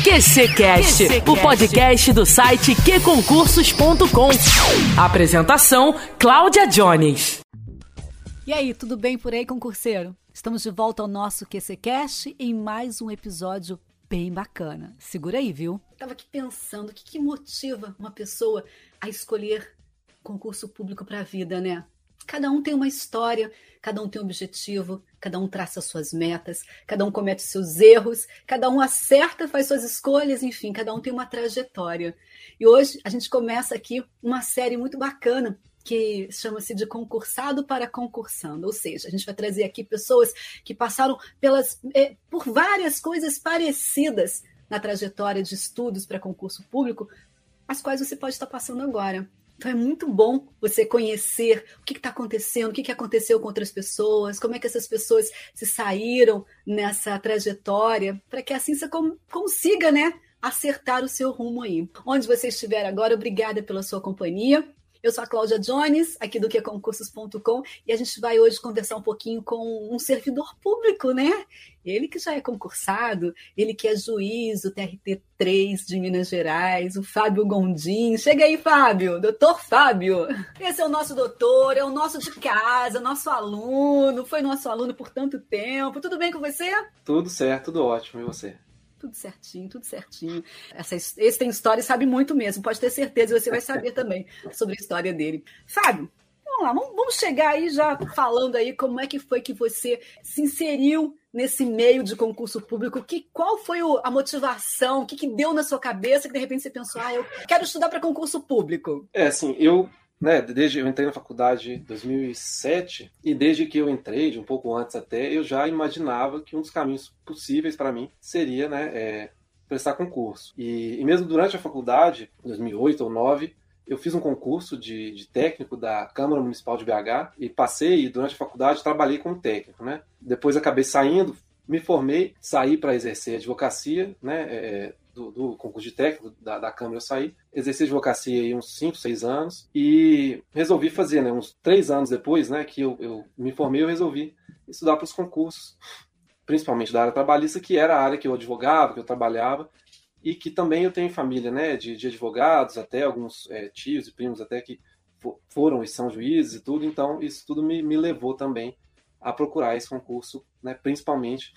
QCcast, o podcast do site qconcursos.com. Apresentação: Cláudia Jones. E aí, tudo bem por aí, concurseiro? Estamos de volta ao nosso QCcast em mais um episódio bem bacana. Segura aí, viu? Tava aqui pensando, o que, que motiva uma pessoa a escolher concurso público para a vida, né? Cada um tem uma história, cada um tem um objetivo, cada um traça suas metas, cada um comete seus erros, cada um acerta, faz suas escolhas, enfim, cada um tem uma trajetória. E hoje a gente começa aqui uma série muito bacana que chama-se de concursado para concursando, ou seja, a gente vai trazer aqui pessoas que passaram pelas, eh, por várias coisas parecidas na trajetória de estudos para concurso público, as quais você pode estar passando agora. Então é muito bom você conhecer o que está acontecendo, o que, que aconteceu com outras pessoas, como é que essas pessoas se saíram nessa trajetória, para que assim você consiga, né, acertar o seu rumo aí. Onde você estiver agora, obrigada pela sua companhia. Eu sou a Cláudia Jones, aqui do QConcursos.com, e a gente vai hoje conversar um pouquinho com um servidor público, né? Ele que já é concursado, ele que é juiz do TRT3 de Minas Gerais, o Fábio Gondim. Chega aí, Fábio, doutor Fábio. Esse é o nosso doutor, é o nosso de casa, nosso aluno, foi nosso aluno por tanto tempo. Tudo bem com você? Tudo certo, tudo ótimo. E você? Tudo certinho, tudo certinho. Essa, esse tem história e sabe muito mesmo, pode ter certeza, você vai saber também sobre a história dele. Fábio, vamos lá, vamos, vamos chegar aí já falando aí como é que foi que você se inseriu nesse meio de concurso público. Que, qual foi o, a motivação? O que, que deu na sua cabeça que de repente você pensou, ah, eu quero estudar para concurso público? É, assim, eu né, desde eu entrei na faculdade em 2007 e desde que eu entrei, de um pouco antes até, eu já imaginava que um dos caminhos possíveis para mim seria, né, é, prestar concurso. E, e, mesmo durante a faculdade, 2008 ou 2009, eu fiz um concurso de, de, técnico da Câmara Municipal de BH e passei e durante a faculdade trabalhei como técnico, né? Depois acabei saindo, me formei, saí para exercer advocacia, né? É, do, do, concurso de técnico da, da Câmara eu saí, exerci advocacia aí uns 5, 6 anos e resolvi fazer, né, uns 3 anos depois, né, que eu, eu me formei, eu resolvi estudar para os concursos, principalmente da área trabalhista, que era a área que eu advogava, que eu trabalhava, e que também eu tenho família, né, de, de advogados, até alguns é, tios e primos até que foram e são juízes e tudo, então isso tudo me, me levou também a procurar esse concurso, né, principalmente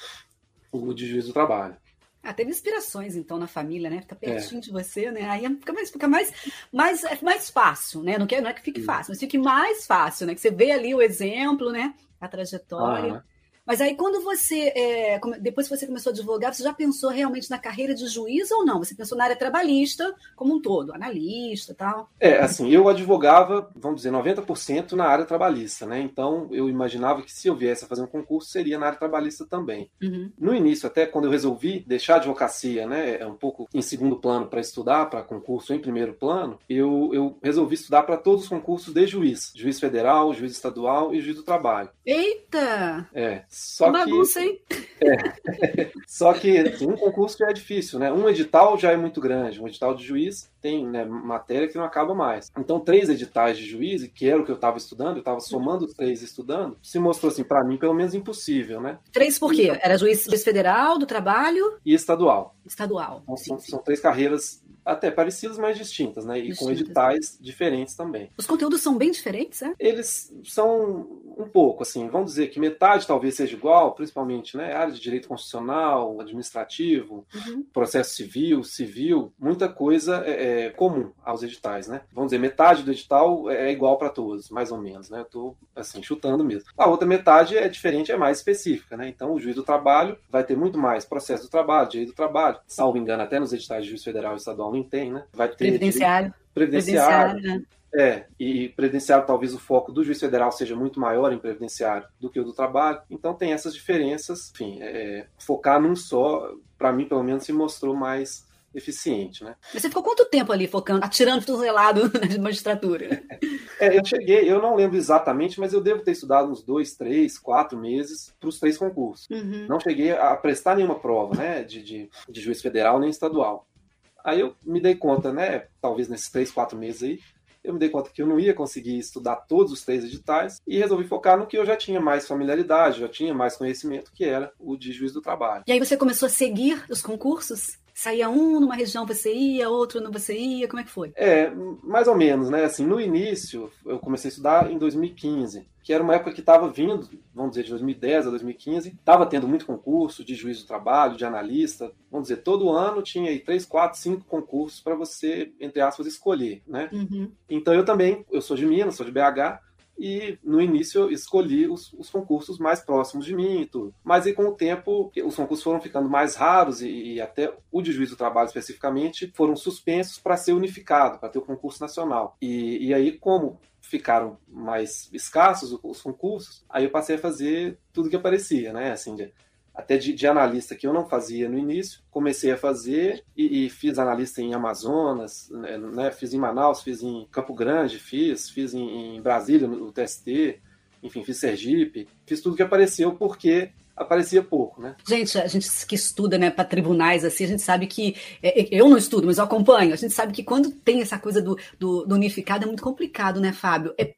o de juiz do trabalho. Ah, teve inspirações, então, na família, né? Fica pertinho é. de você, né? Aí fica mais, fica mais, mais, é mais fácil, né? Não, quer, não é que fique fácil, mas fique mais fácil, né? Que você vê ali o exemplo, né? A trajetória. Ah. Mas aí, quando você, é, depois que você começou a advogar, você já pensou realmente na carreira de juiz ou não? Você pensou na área trabalhista como um todo, analista e tal? É, assim, eu advogava, vamos dizer, 90% na área trabalhista, né? Então, eu imaginava que se eu viesse a fazer um concurso, seria na área trabalhista também. Uhum. No início, até quando eu resolvi deixar a advocacia, né, é um pouco em segundo plano para estudar, para concurso em primeiro plano, eu, eu resolvi estudar para todos os concursos de juiz. Juiz federal, juiz estadual e juiz do trabalho. Eita! É, só Bagunça, que, hein? É, só que um concurso já é difícil, né? Um edital já é muito grande. Um edital de juiz tem né, matéria que não acaba mais. Então, três editais de juiz, que era o que eu estava estudando, eu estava somando três estudando, se mostrou assim, para mim, pelo menos impossível, né? Três por quê? Era juiz, juiz federal, do trabalho? E estadual. Estadual. Então, sim, são, sim. são três carreiras até parecidas, mas distintas, né? E distintas. com editais diferentes também. Os conteúdos são bem diferentes, é? Eles são um pouco, assim, vamos dizer que metade talvez seja igual, principalmente, né? Área de direito constitucional, administrativo, uhum. processo civil, civil, muita coisa é, é, comum aos editais, né? Vamos dizer, metade do edital é igual para todos, mais ou menos, né? Eu tô, assim, chutando mesmo. A outra metade é diferente, é mais específica, né? Então, o juiz do trabalho vai ter muito mais processo do trabalho, direito do trabalho, salvo engano, até nos editais de juiz federal e estadual não tem, né? Vai ter previdenciário. Previdenciário. previdenciário né? É, e previdenciário talvez o foco do juiz federal seja muito maior em previdenciário do que o do trabalho. Então tem essas diferenças. Enfim, é, focar num só, para mim pelo menos, se mostrou mais eficiente, né? Mas você ficou quanto tempo ali focando, atirando tudo relado na magistratura? É, eu cheguei, eu não lembro exatamente, mas eu devo ter estudado uns dois, três, quatro meses para os três concursos. Uhum. Não cheguei a prestar nenhuma prova, né, de, de, de juiz federal nem estadual. Aí eu me dei conta, né, talvez nesses três, quatro meses aí, eu me dei conta que eu não ia conseguir estudar todos os três editais e resolvi focar no que eu já tinha mais familiaridade, já tinha mais conhecimento, que era o de juiz do trabalho. E aí você começou a seguir os concursos? Saía um numa região você ia, outro não você ia, como é que foi? É, mais ou menos, né? Assim, no início, eu comecei a estudar em 2015, que era uma época que estava vindo, vamos dizer, de 2010 a 2015, estava tendo muito concurso de juiz do trabalho, de analista, vamos dizer, todo ano tinha aí três, quatro, cinco concursos para você, entre aspas, escolher, né? Uhum. Então eu também, eu sou de Minas, sou de BH, e no início eu escolhi os, os, concursos mais próximos de mim e tudo. Mas aí com o tempo os concursos foram ficando mais raros e, e até o de juiz do trabalho especificamente foram suspensos para ser unificado, para ter o concurso nacional. E, e aí como ficaram mais escassos os concursos, aí eu passei a fazer tudo que aparecia, né? Assim, até de, de, analista que eu não fazia no início, comecei a fazer e, e fiz analista em Amazonas, né, né, fiz em Manaus, fiz em Campo Grande, fiz, fiz em, em Brasília, no TST, enfim, fiz Sergipe, fiz tudo que apareceu porque aparecia pouco, né? Gente, a gente que estuda, né, para tribunais, assim, a gente sabe que. É, é, eu não estudo, mas eu acompanho. A gente sabe que quando tem essa coisa do, do, do unificado é muito complicado, né, Fábio? É,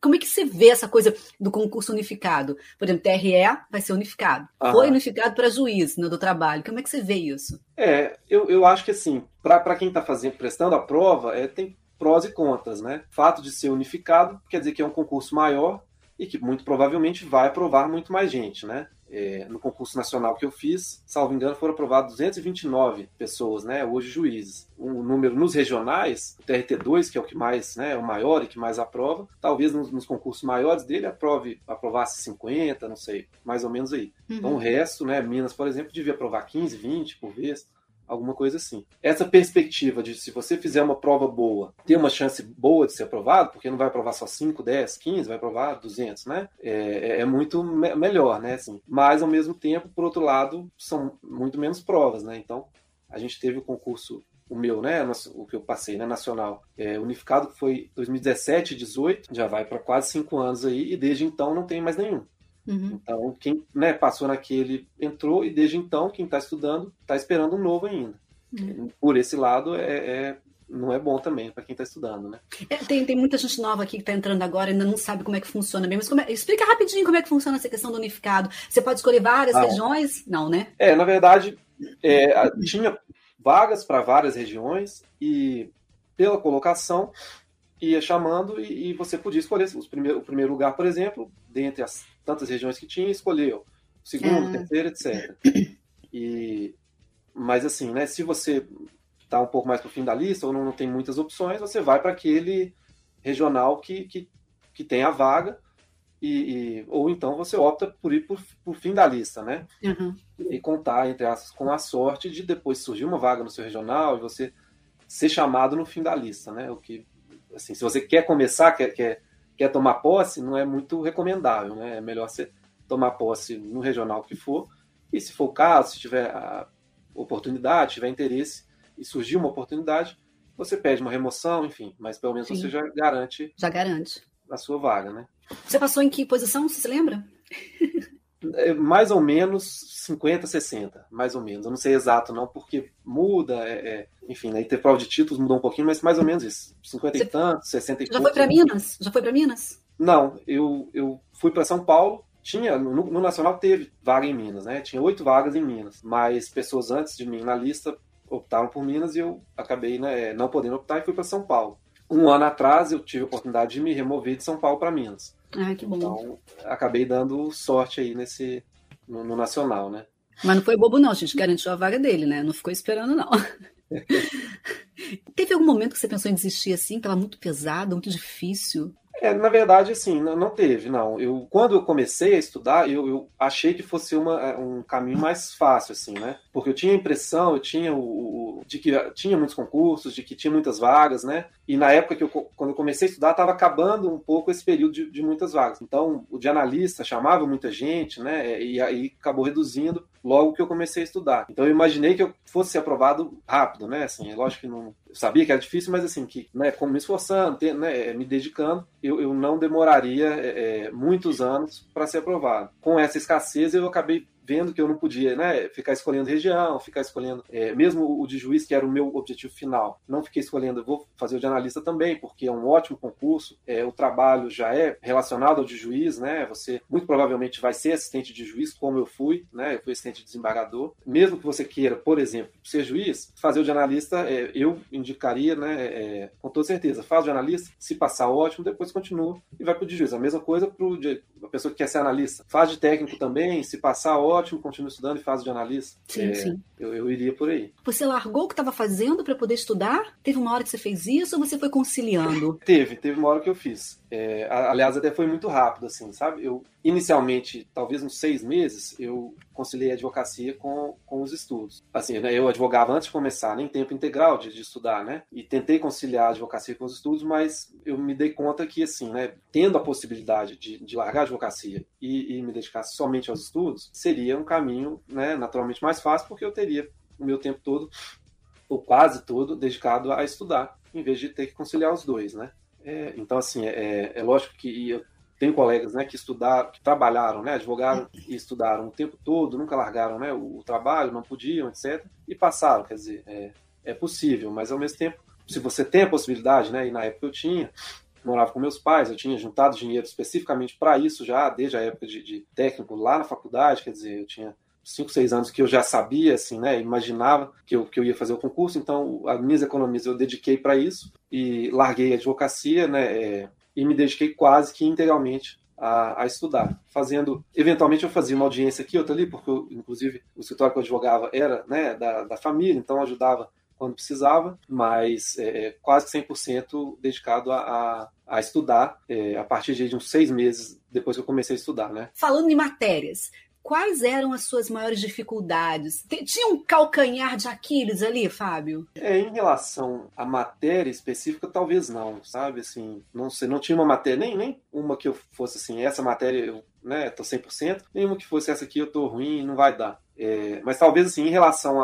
como é que você vê essa coisa do concurso unificado? Por exemplo, TRE vai ser unificado. Aham. Foi unificado para juiz né, do trabalho. Como é que você vê isso? É, eu, eu acho que assim, para quem está fazendo, prestando a prova, é, tem prós e contras, né? Fato de ser unificado quer dizer que é um concurso maior e que muito provavelmente vai aprovar muito mais gente, né? É, no concurso nacional que eu fiz, salvo engano, foram aprovados 229 pessoas, né, hoje juízes. O número nos regionais, o TRT2, que é o que mais, né, o maior e que mais aprova, talvez nos, nos concursos maiores dele aprove, aprovasse 50, não sei, mais ou menos aí. Uhum. Então o resto, né, Minas, por exemplo, devia aprovar 15, 20 por vez alguma coisa assim. Essa perspectiva de se você fizer uma prova boa, ter uma chance boa de ser aprovado, porque não vai aprovar só 5, 10, 15, vai aprovar 200, né? É, é, é muito me melhor, né? Assim. Mas, ao mesmo tempo, por outro lado, são muito menos provas, né? Então, a gente teve o concurso o meu, né, o que eu passei, né, nacional, é, unificado, que foi 2017 18, já vai para quase cinco anos aí, e desde então não tem mais nenhum. Uhum. Então, quem né, passou naquele entrou, e desde então, quem está estudando está esperando um novo ainda. Uhum. Por esse lado, é, é, não é bom também para quem está estudando, né? É, tem, tem muita gente nova aqui que está entrando agora e ainda não sabe como é que funciona mesmo. Mas é, explica rapidinho como é que funciona essa questão do unificado. Você pode escolher várias ah, regiões? Não, né? É, na verdade, é, tinha vagas para várias regiões e pela colocação ia chamando e, e você podia escolher os primeiro, o primeiro lugar, por exemplo, dentre as tantas regiões que tinha, escolheu o segundo, é. terceiro, etc. E, mas assim, né, se você está um pouco mais para o fim da lista ou não, não, tem muitas opções, você vai para aquele regional que, que, que tem a vaga e, e, ou então você opta por ir por, por fim da lista, né? Uhum. E contar, entre aspas, com a sorte de depois surgir uma vaga no seu regional e você ser chamado no fim da lista, né? O que, assim, se você quer começar, quer, quer quer tomar posse, não é muito recomendável, né? É melhor você tomar posse no regional que for, e se for o caso, se tiver a oportunidade, tiver interesse e surgir uma oportunidade, você pede uma remoção, enfim, mas pelo menos Sim. você já garante. Já garante. A sua vaga, né? Você passou em que posição, você se lembra? É mais ou menos 50, 60, mais ou menos. Eu não sei exato, não, porque muda, é, é, enfim, aí ter prova de títulos mudou um pouquinho, mas mais ou menos isso. 50 Você... e tantos, 60 e Já foi para Minas? Já foi para Minas? Não, eu, eu fui para São Paulo. Tinha, no, no, Nacional teve vaga em Minas, né? Tinha oito vagas em Minas, mas pessoas antes de mim na lista optaram por Minas e eu acabei né, não podendo optar e fui para São Paulo. Um ano atrás eu tive a oportunidade de me remover de São Paulo para Minas. Ah, que bom. Então, acabei dando sorte aí nesse no, no, Nacional, né? Mas não foi bobo, não, a gente garantiu a vaga dele, né? Não ficou esperando, não. Teve algum momento que você pensou em desistir assim? Estava muito pesado, muito difícil? É, na verdade, assim, não, teve, não. Eu, quando eu comecei a estudar, eu, eu achei que fosse uma, é, um caminho mais fácil, assim, né? Porque eu tinha a impressão, eu tinha o, o, de que tinha muitos concursos, de que tinha muitas vagas, né? E na época que eu, quando eu comecei a estudar, estava acabando um pouco esse período de, de, muitas vagas. Então, o de analista chamava muita gente, né? E aí acabou reduzindo logo que eu comecei a estudar. Então eu imaginei que eu fosse ser aprovado rápido, né? Assim, é lógico que não sabia que era difícil, mas assim, que, né, como me esforçando, ter, né, me dedicando, eu, eu não demoraria é muitos anos para ser aprovado. Com essa escassez, eu acabei vendo que eu não podia né, ficar escolhendo região, ficar escolhendo, é, mesmo o de juiz, que era o meu objetivo final, não fiquei escolhendo, vou fazer o de analista também, porque é um ótimo concurso, é, o trabalho já é relacionado ao de juiz, né? Você muito provavelmente vai ser assistente de juiz, como eu fui, né? Eu fui assistente de desembargador. Mesmo que você queira, por exemplo, ser juiz, fazer o de analista, é, eu indicaria, né? É, com toda certeza, faz o de analista, se passar ótimo, depois continua e vai para o de juiz. A mesma coisa para a pessoa que quer ser analista. Faz de técnico também, se passar ótimo, continua estudando e faz o de analista. Sim, é, sim. Eu, eu iria por aí. Você largou o que estava fazendo para poder estudar? Teve uma hora que você fez isso ou você foi conciliando? Teve, teve uma hora que eu fiz. É, aliás, até foi muito rápido, assim, sabe? Eu, inicialmente, talvez uns seis meses, eu conciliei a advocacia com, com os estudos. Assim, né, eu advogava antes de começar, nem tempo integral de, de, estudar, né? E tentei conciliar a advocacia com os estudos, mas eu me dei conta que, assim, né, tendo a possibilidade de, de largar a advocacia e, e me dedicar somente aos estudos, seria um caminho, né, naturalmente mais fácil, porque eu teria o meu tempo todo, ou quase todo, dedicado a estudar, em vez de ter que conciliar os dois, né? É, então, assim, é, é lógico que tenho colegas né, que estudaram, que trabalharam, né, advogaram e estudaram o tempo todo, nunca largaram né, o, o trabalho, não podiam, etc. E passaram, quer dizer, é, é, possível, mas ao mesmo tempo, se você tem a possibilidade, né, e na época eu tinha, morava com meus pais, eu tinha juntado dinheiro especificamente para isso já, desde a época de, de técnico lá na faculdade, quer dizer, eu tinha cinco, seis anos que eu já sabia, assim, né, imaginava que eu, que eu ia fazer o concurso, então as minhas economias eu dediquei para isso e larguei a advocacia, né, é, e me dediquei quase que integralmente a, a, estudar, fazendo, eventualmente eu fazia uma audiência aqui, outra ali, porque eu, inclusive o escritório que eu advogava era, né, da, da família, então ajudava quando precisava, mas é, é quase 100% dedicado a, a, a estudar é, a partir de uns seis meses depois que eu comecei a estudar, né? Falando em matérias, quais eram as suas maiores dificuldades? Tinha um calcanhar de Aquiles ali, Fábio? É, em relação à matéria específica, talvez não, sabe? Assim, não sei, não tinha uma matéria, nem, nem uma que eu fosse assim, essa matéria eu né, tô 100%, nenhuma que fosse essa aqui eu tô ruim, não vai dar. É, mas talvez assim, em relação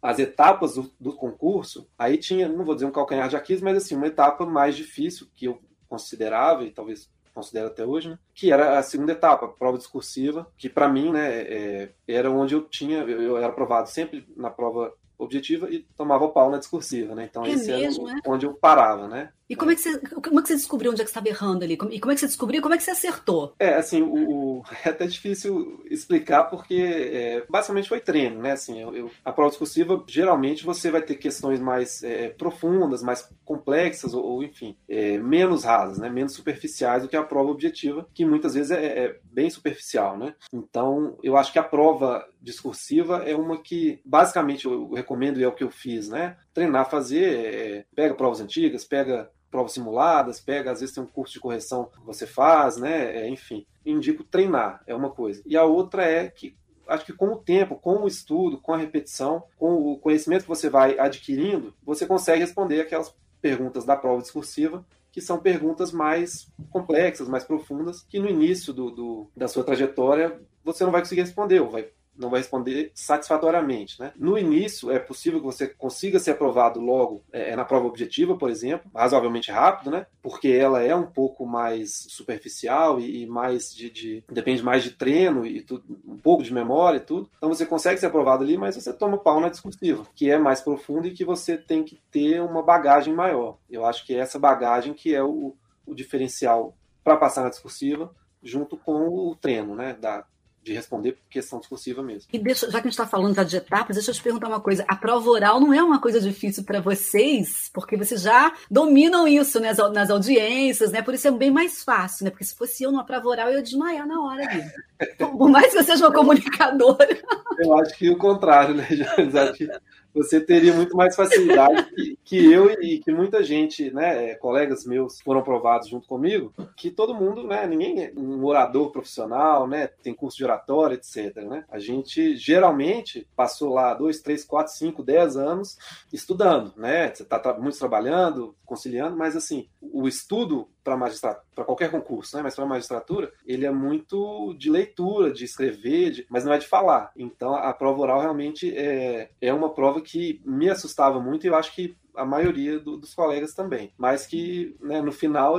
às etapas do, do, concurso, aí tinha, não vou dizer um calcanhar de Aquiles, mas assim, uma etapa mais difícil que eu considerava, e talvez considero até hoje, né? que era a segunda etapa, a prova discursiva, que para mim né, é, era onde eu tinha, eu era aprovado sempre na prova objetiva e tomava o pau na discursiva, né? Então é esse mesmo, era é? onde eu parava, né? E como é que você, como é que você descobriu onde é que estava errando ali? E como é que você descobriu? Como é que você acertou? É, assim, o, é até difícil explicar porque é, basicamente foi treino, né? Assim, eu, eu, a prova discursiva geralmente você vai ter questões mais é, profundas, mais complexas ou, ou enfim, é, menos rasas, né? Menos superficiais do que a prova objetiva, que muitas vezes é, é bem superficial, né? Então, eu acho que a prova discursiva é uma que basicamente eu recomendo e é o que eu fiz, né? Treinar, fazer, é, pega provas antigas, pega provas simuladas, pega, às vezes tem um curso de correção que você faz, né? É, enfim, indico treinar, é uma coisa. E a outra é que acho que com o tempo, com o estudo, com a repetição, com o conhecimento que você vai adquirindo, você consegue responder aquelas perguntas da prova discursiva que são perguntas mais complexas, mais profundas, que no início do, do, da sua trajetória você não vai conseguir responder, ou vai não vai responder satisfatoriamente. Né? No início, é possível que você consiga ser aprovado logo é, na prova objetiva, por exemplo, razoavelmente rápido, né? porque ela é um pouco mais superficial e, e mais de, de, depende mais de treino e tudo, um pouco de memória e tudo. Então você consegue ser aprovado ali, mas você toma pau na discursiva, que é mais profunda e que você tem que ter uma bagagem maior. Eu acho que é essa bagagem que é o, o diferencial para passar na discursiva junto com o treino, né, da, de responder por questão discursiva mesmo. E deixa, já que a gente está falando de etapas, deixa eu te perguntar uma coisa. A prova oral não é uma coisa difícil para vocês, porque vocês já dominam isso né, nas audiências, né? Por isso é bem mais fácil, né? Porque se fosse eu numa prova oral, eu ia desmaiar na hora ali. Por mais que eu seja uma comunicadora. Eu acho que o contrário, né, José? Você teria muito mais facilidade que, que, eu e que muita gente, né, é, colegas meus foram provados junto comigo, que todo mundo, né, ninguém é um orador profissional, né, tem curso de oratória, etc, né? A gente geralmente passou lá dois, três, quatro, cinco, dez anos estudando, né? Você está tá, muito trabalhando, conciliando, mas assim, o estudo para magistratura, para qualquer concurso, né? Mas para magistratura, ele é muito de leitura, de escrever, de, mas não é de falar. Então a prova oral realmente é, é uma prova que me assustava muito e eu acho que a maioria do, dos colegas também. Mas que né, no final,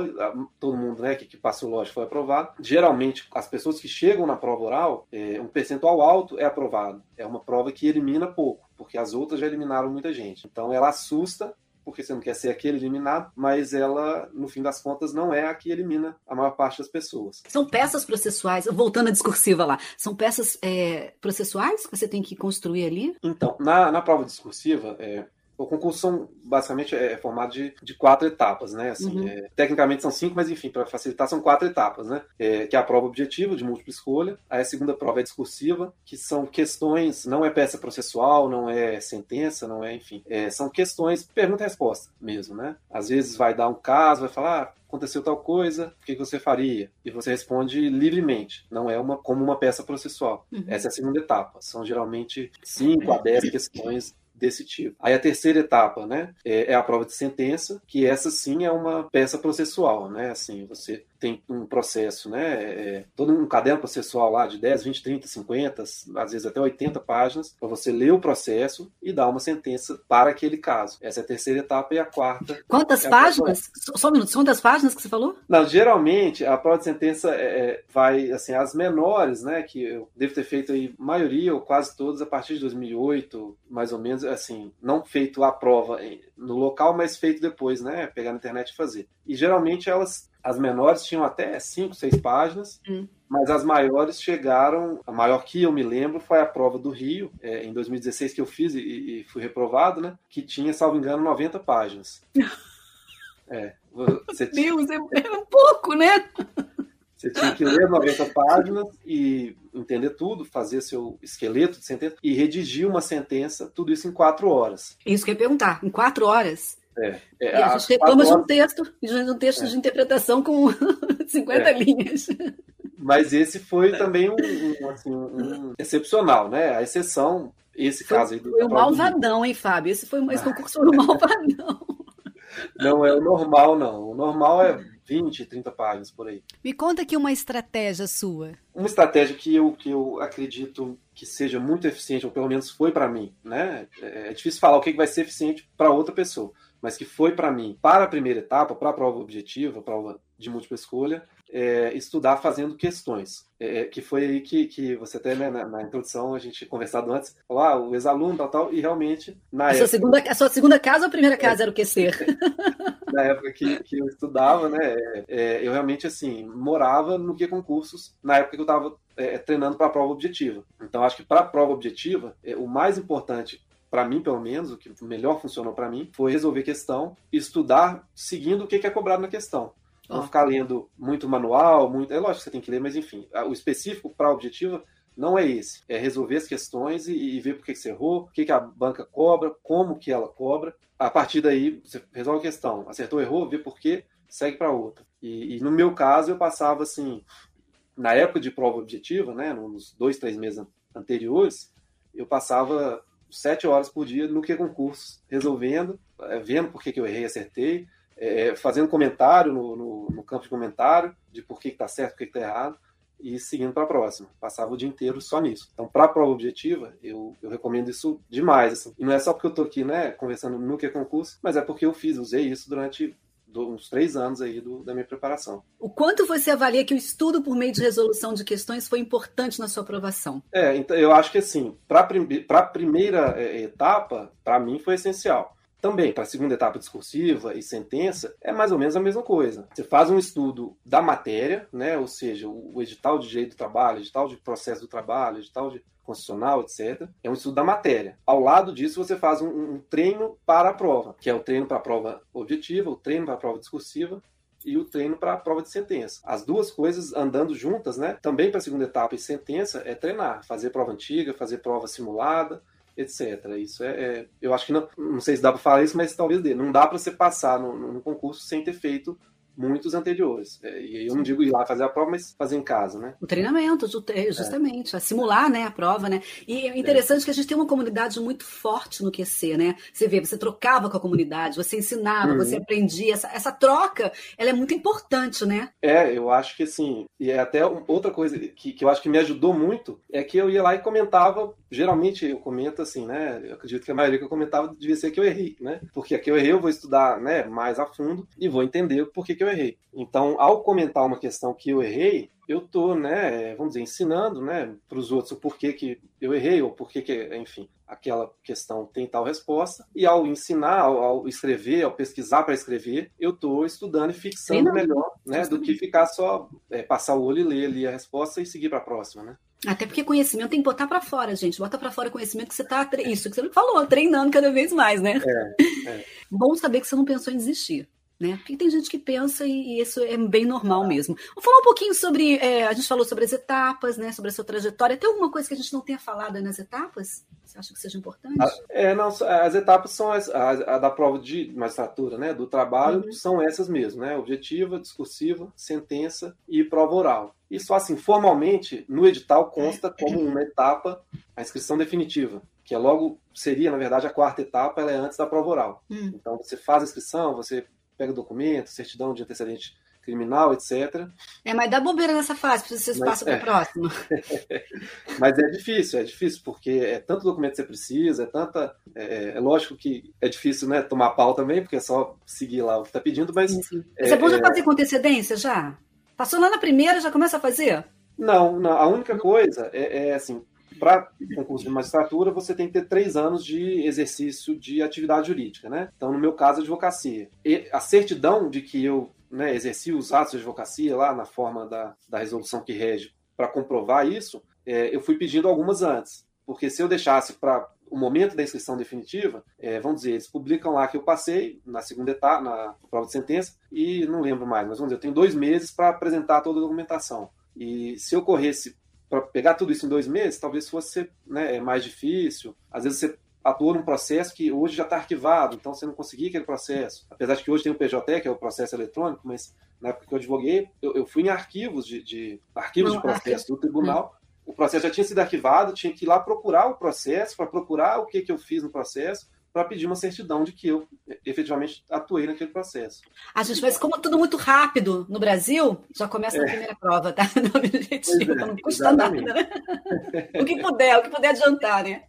todo mundo né, que, que passou lógico foi aprovado. Geralmente, as pessoas que chegam na prova oral, é, um percentual alto é aprovado. É uma prova que elimina pouco, porque as outras já eliminaram muita gente. Então ela assusta porque você não quer ser aquele eliminado, mas ela, no fim das contas, não é a que elimina a maior parte das pessoas. São peças processuais, voltando à discursiva lá, são peças é, processuais que você tem que construir ali? Então, na, na prova discursiva, é, o concurso são, basicamente é formado de, de quatro etapas, né? Assim, uhum. é, tecnicamente são cinco, mas enfim, para facilitar, são quatro etapas, né? É, que é a prova objetiva, de múltipla escolha. Aí a segunda prova é discursiva, que são questões, não é peça processual, não é sentença, não é, enfim, é, são questões, pergunta e resposta mesmo, né? Às vezes vai dar um caso, vai falar, ah, aconteceu tal coisa, o que você faria? E você responde livremente, não é uma como uma peça processual. Uhum. Essa é a segunda etapa. São geralmente 5 a 10 questões desse tipo. Aí a terceira etapa, né, é, é, a prova de sentença, que essa sim é uma peça processual, né, assim, você tem um processo, né? É, todo um caderno processual lá de 10, 20, 30, 50, às vezes até 80 páginas, para você ler o processo e dar uma sentença para aquele caso. Essa é a terceira etapa e a quarta. Quantas é páginas? Só um minuto, quantas páginas que você falou? Não, geralmente a prova de sentença é, é, vai, assim, as menores, né? Que eu devo ter feito aí, maioria ou quase todas, a partir de 2008, mais ou menos, assim, não feito a prova no local, mas feito depois, né? Pegar na internet e fazer. E geralmente elas as menores tinham até cinco, seis páginas, hum. mas as maiores chegaram. A maior que eu me lembro foi a prova do Rio, é, em 2016, que eu fiz e, e, fui reprovado, né? Que tinha, salvo engano, 90 páginas. é. Você Deus, é, é um pouco, né? Você tinha que ler 90 páginas e entender tudo, fazer seu esqueleto de sentença e redigir uma sentença, tudo isso em quatro horas. Isso que eu ia perguntar, em quatro horas? É, é, e a gente reclama de um texto, de um texto é. de interpretação com 50 é. linhas. Mas esse foi também um, um, assim, um excepcional, né? A exceção, esse foi, caso aí do. Foi o malvadão, hein, Fábio? Esse, foi, esse concurso foi o malvadão. Não é o normal, não. O normal é 20, 30 páginas por aí. Me conta aqui uma estratégia sua. Uma estratégia que eu, que eu acredito que seja muito eficiente, ou pelo menos foi para mim, né? É, é difícil falar o que vai ser eficiente para outra pessoa mas que foi para mim, para a primeira etapa, para a prova objetiva, prova de múltipla escolha, é, estudar fazendo questões. É, é, que foi aí que, que você até né, na, na, introdução, a gente conversado antes, falou, ah, o ex-aluno, tal, tal, e realmente, na a época... Sua segunda, a sua segunda casa ou a primeira casa é, era o QC? na época que, que eu estudava, né, é, eu realmente, assim, morava no que concursos, na época que eu estava é, treinando para a prova objetiva. Então, acho que para a prova objetiva, o mais importante para mim pelo menos, o que melhor funcionou para mim, foi resolver questão estudar seguindo o que é cobrado na questão. Não ficar lendo muito manual, muito. É lógico que você tem que ler, mas enfim, o específico para a objetiva não é esse. É resolver as questões e, e ver por que, que você errou, o que, que a banca cobra, como que ela cobra. A partir daí, você resolve a questão. Acertou, errou, vê por quê, segue para outra. E, e, no meu caso, eu passava assim, na época de prova objetiva, né, nos dois, três meses anteriores, eu passava sete horas por dia no que concursos, resolvendo, é, vendo por que, eu errei, acertei, é, fazendo comentário no, no, no, campo de comentário de por que está certo, por que está errado, e seguindo para a próxima. Passava o dia inteiro só nisso. Então, para a prova objetiva, eu, eu recomendo isso demais. Assim. E não é só porque eu estou aqui né, conversando no que concurso, mas é porque eu fiz, usei isso durante uns três anos aí do, da minha preparação. O quanto você avalia que o estudo por meio de resolução de questões foi importante na sua aprovação? É, então eu acho que assim, para a primeira é, etapa, para mim foi essencial. Também, para a segunda etapa discursiva e sentença, é mais ou menos a mesma coisa. Você faz um estudo da matéria, né? ou seja, o edital de direito do trabalho, edital de processo do trabalho, edital de constitucional, etc. É um estudo da matéria. Ao lado disso, você faz um, um treino para a prova, que é o treino para a prova objetiva, o treino para a prova discursiva e o treino para a prova de sentença. As duas coisas andando juntas, né? Também para a segunda etapa e sentença é treinar, fazer prova antiga, fazer prova simulada, etc. Isso é, é, eu acho que não, não sei se dá para falar isso, mas talvez dê. Não dá para você passar no, no concurso sem ter feito muitos anteriores. É, e eu não digo ir lá fazer a prova, mas fazer em casa, né? O treinamento, justamente, é. simular né, a prova, né? E é interessante é. que a gente tem uma comunidade muito forte no QC, né? Você vê, você trocava com a comunidade, você ensinava, uhum. você aprendia. Essa, essa troca, ela é muito importante, né? É, eu acho que assim, e é até outra coisa que, que eu acho que me ajudou muito, é que eu ia lá e comentava, geralmente eu comento assim, né? Eu acredito que a maioria que eu comentava devia ser que eu errei, né? Porque aqui eu errei, eu vou estudar né, mais a fundo e vou entender por que, que eu errei. Então, ao comentar uma questão que eu errei, eu tô, né, vamos dizer, ensinando, né, para os outros o porquê que eu errei ou porquê que, enfim, aquela questão tem tal resposta. E ao ensinar, ao, ao escrever, ao pesquisar para escrever, eu estou estudando e fixando melhor, né, do que ficar só é, passar o olho e ler ali a resposta e seguir para a próxima, né? Até porque conhecimento tem que botar para fora, gente. Bota para fora conhecimento que você tá isso que você falou, treinando cada vez mais, né? É, é. Bom saber que você não pensou em desistir. Né? Porque tem gente que pensa e, isso é bem normal mesmo. Vou falar um pouquinho sobre. É, a gente falou sobre as etapas, né? Sobre a sua trajetória. Tem alguma coisa que a gente não tenha falado nas etapas? Você acha que seja importante? Ah, é, não, as etapas são as, a, a da prova de magistratura, né? Do trabalho, uhum. são essas mesmo, né? Objetiva, discursiva, sentença e prova oral. Isso, assim, formalmente, no edital consta como uma etapa a inscrição definitiva, que é logo, seria, na verdade, a quarta etapa, ela é antes da prova oral. Hum. Então, você faz a inscrição, você pega documento, certidão de antecedente criminal, etc. É, mas dá bobeira nessa fase, vocês mas, passam para a é. próxima. mas é difícil, é difícil, porque é tanto documento que você precisa, é tanta. É, é lógico que é difícil né, tomar pau também, porque é só seguir lá o que está pedindo, mas. Sim, sim. É, você pode é fazer com antecedência já? Passou lá na primeira, já começa a fazer? Não, não a única coisa é, é assim, para concurso de magistratura, você tem que ter três anos de exercício de atividade jurídica, né? Então, no meu caso, advocacia. E a certidão de que eu né, exerci os atos de advocacia lá na forma da, da resolução que rege para comprovar isso, é, eu fui pedindo algumas antes. Porque se eu deixasse para o momento da inscrição definitiva, é, vamos dizer, eles publicam lá que eu passei na segunda etapa, na prova de sentença, e não lembro mais, mas vamos dizer, eu tenho dois meses para apresentar toda a documentação. E se eu corresse para pegar tudo isso em dois meses, talvez fosse né, é mais difícil. Às vezes você atuou num processo que hoje já está arquivado, então você não conseguia aquele processo. Apesar de que hoje tem o PJ, que é o processo eletrônico, mas na época que eu advoguei, eu, eu fui em arquivos de, de arquivos não, de processo do tribunal. O processo já tinha sido arquivado, tinha que ir lá procurar o processo, para procurar o que, que eu fiz no processo, para pedir uma certidão de que eu efetivamente atuei naquele processo. A gente faz como tudo muito rápido no Brasil, já começa é. a primeira prova, tá? No objetivo, é, não custa exatamente. nada. Né? o que puder, o que puder adiantar, né?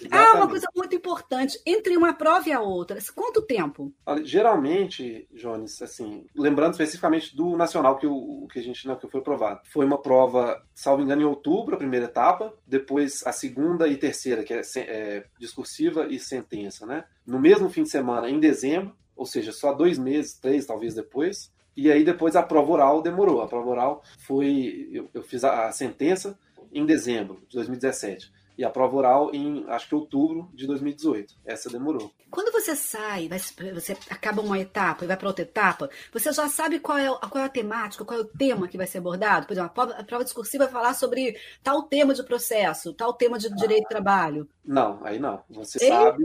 Exatamente. Ah, uma coisa muito importante, entre uma prova e a outra, quanto tempo? Geralmente, Jones, assim, lembrando especificamente do nacional que, o, que a gente né, que foi aprovado, foi uma prova, salvo engano, em outubro, a primeira etapa, depois a segunda e terceira, que é, é discursiva e sentença, né? No mesmo fim de semana, em dezembro, ou seja, só dois meses, três talvez depois, e aí depois a prova oral demorou. A prova oral foi. Eu, eu fiz a, a, sentença em dezembro de 2017 e a prova oral em, acho que outubro de 2018. Essa demorou. Quando você sai, você acaba uma etapa e vai para outra etapa, você já sabe qual é, qual é a temática, qual é o tema que vai ser abordado? Por exemplo, a prova, a prova discursiva vai falar sobre tal tema de processo, tal tema de direito do trabalho. Não, aí não. Você Eita. sabe.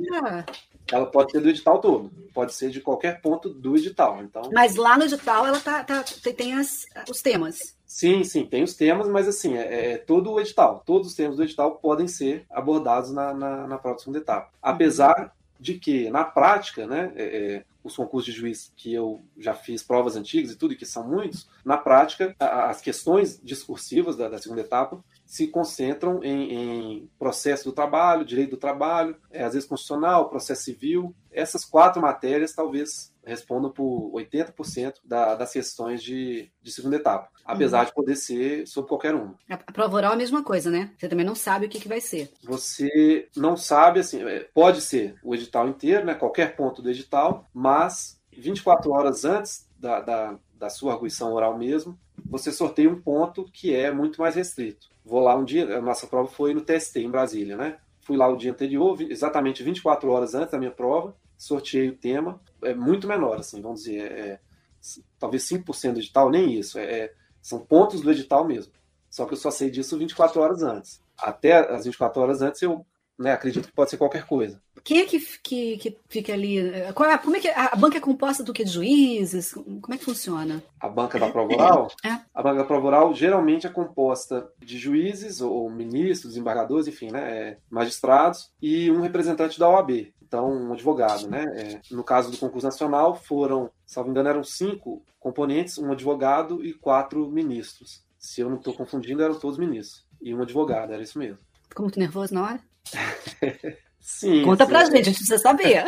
Ela pode ser do edital todo, pode ser de qualquer ponto do edital. Então... Mas lá no edital ela tá, tá tem as, os temas. Sim, sim, tem os temas, mas assim, é, é, todo o edital, todos os temas do edital podem ser abordados na, na, na próxima etapa. Apesar de que, na prática, né, é, é, os concursos de juiz que eu já fiz provas antigas e tudo, e que são muitos, na prática, a, as questões discursivas da, da, segunda etapa se concentram em, em, processo do trabalho, direito do trabalho, é, às vezes constitucional, processo civil. Essas quatro matérias talvez respondam por 80% da, das questões de, de segunda etapa, apesar uhum. de poder ser sobre qualquer uma. A prova oral é a mesma coisa, né? Você também não sabe o que, que vai ser. Você não sabe, assim, é, pode ser o edital inteiro, né? Qualquer ponto do edital, mas 24 horas antes da, da, da sua arguição oral mesmo, você sorteia um ponto que é muito mais restrito. Vou lá um dia, a nossa prova foi no TST em Brasília, né? Fui lá o dia anterior, exatamente 24 horas antes da minha prova, sorteei o tema, é muito menor, assim, vamos dizer, é, é talvez 5% do edital, nem isso, é, é, são pontos do edital mesmo. Só que eu só sei disso 24 horas antes. Até as 24 horas antes eu né, acredito que pode ser qualquer coisa. Quem é que, que, que fica ali? Qual é, como é que a banca é composta do que? De juízes? Como é que funciona? A banca da prova oral? É. A banca da prova oral geralmente é composta de juízes ou ministros, embargadores, enfim, né, é, magistrados e um representante da OAB. Então, um advogado, né? É, no caso do concurso nacional, foram, salvo engano, eram cinco componentes, um advogado e quatro ministros. Se eu não estou confundindo, eram todos ministros. E um advogado, era isso mesmo. Ficou muito nervoso na hora? Sim. Conta sim, pra é. gente, a gente precisa saber.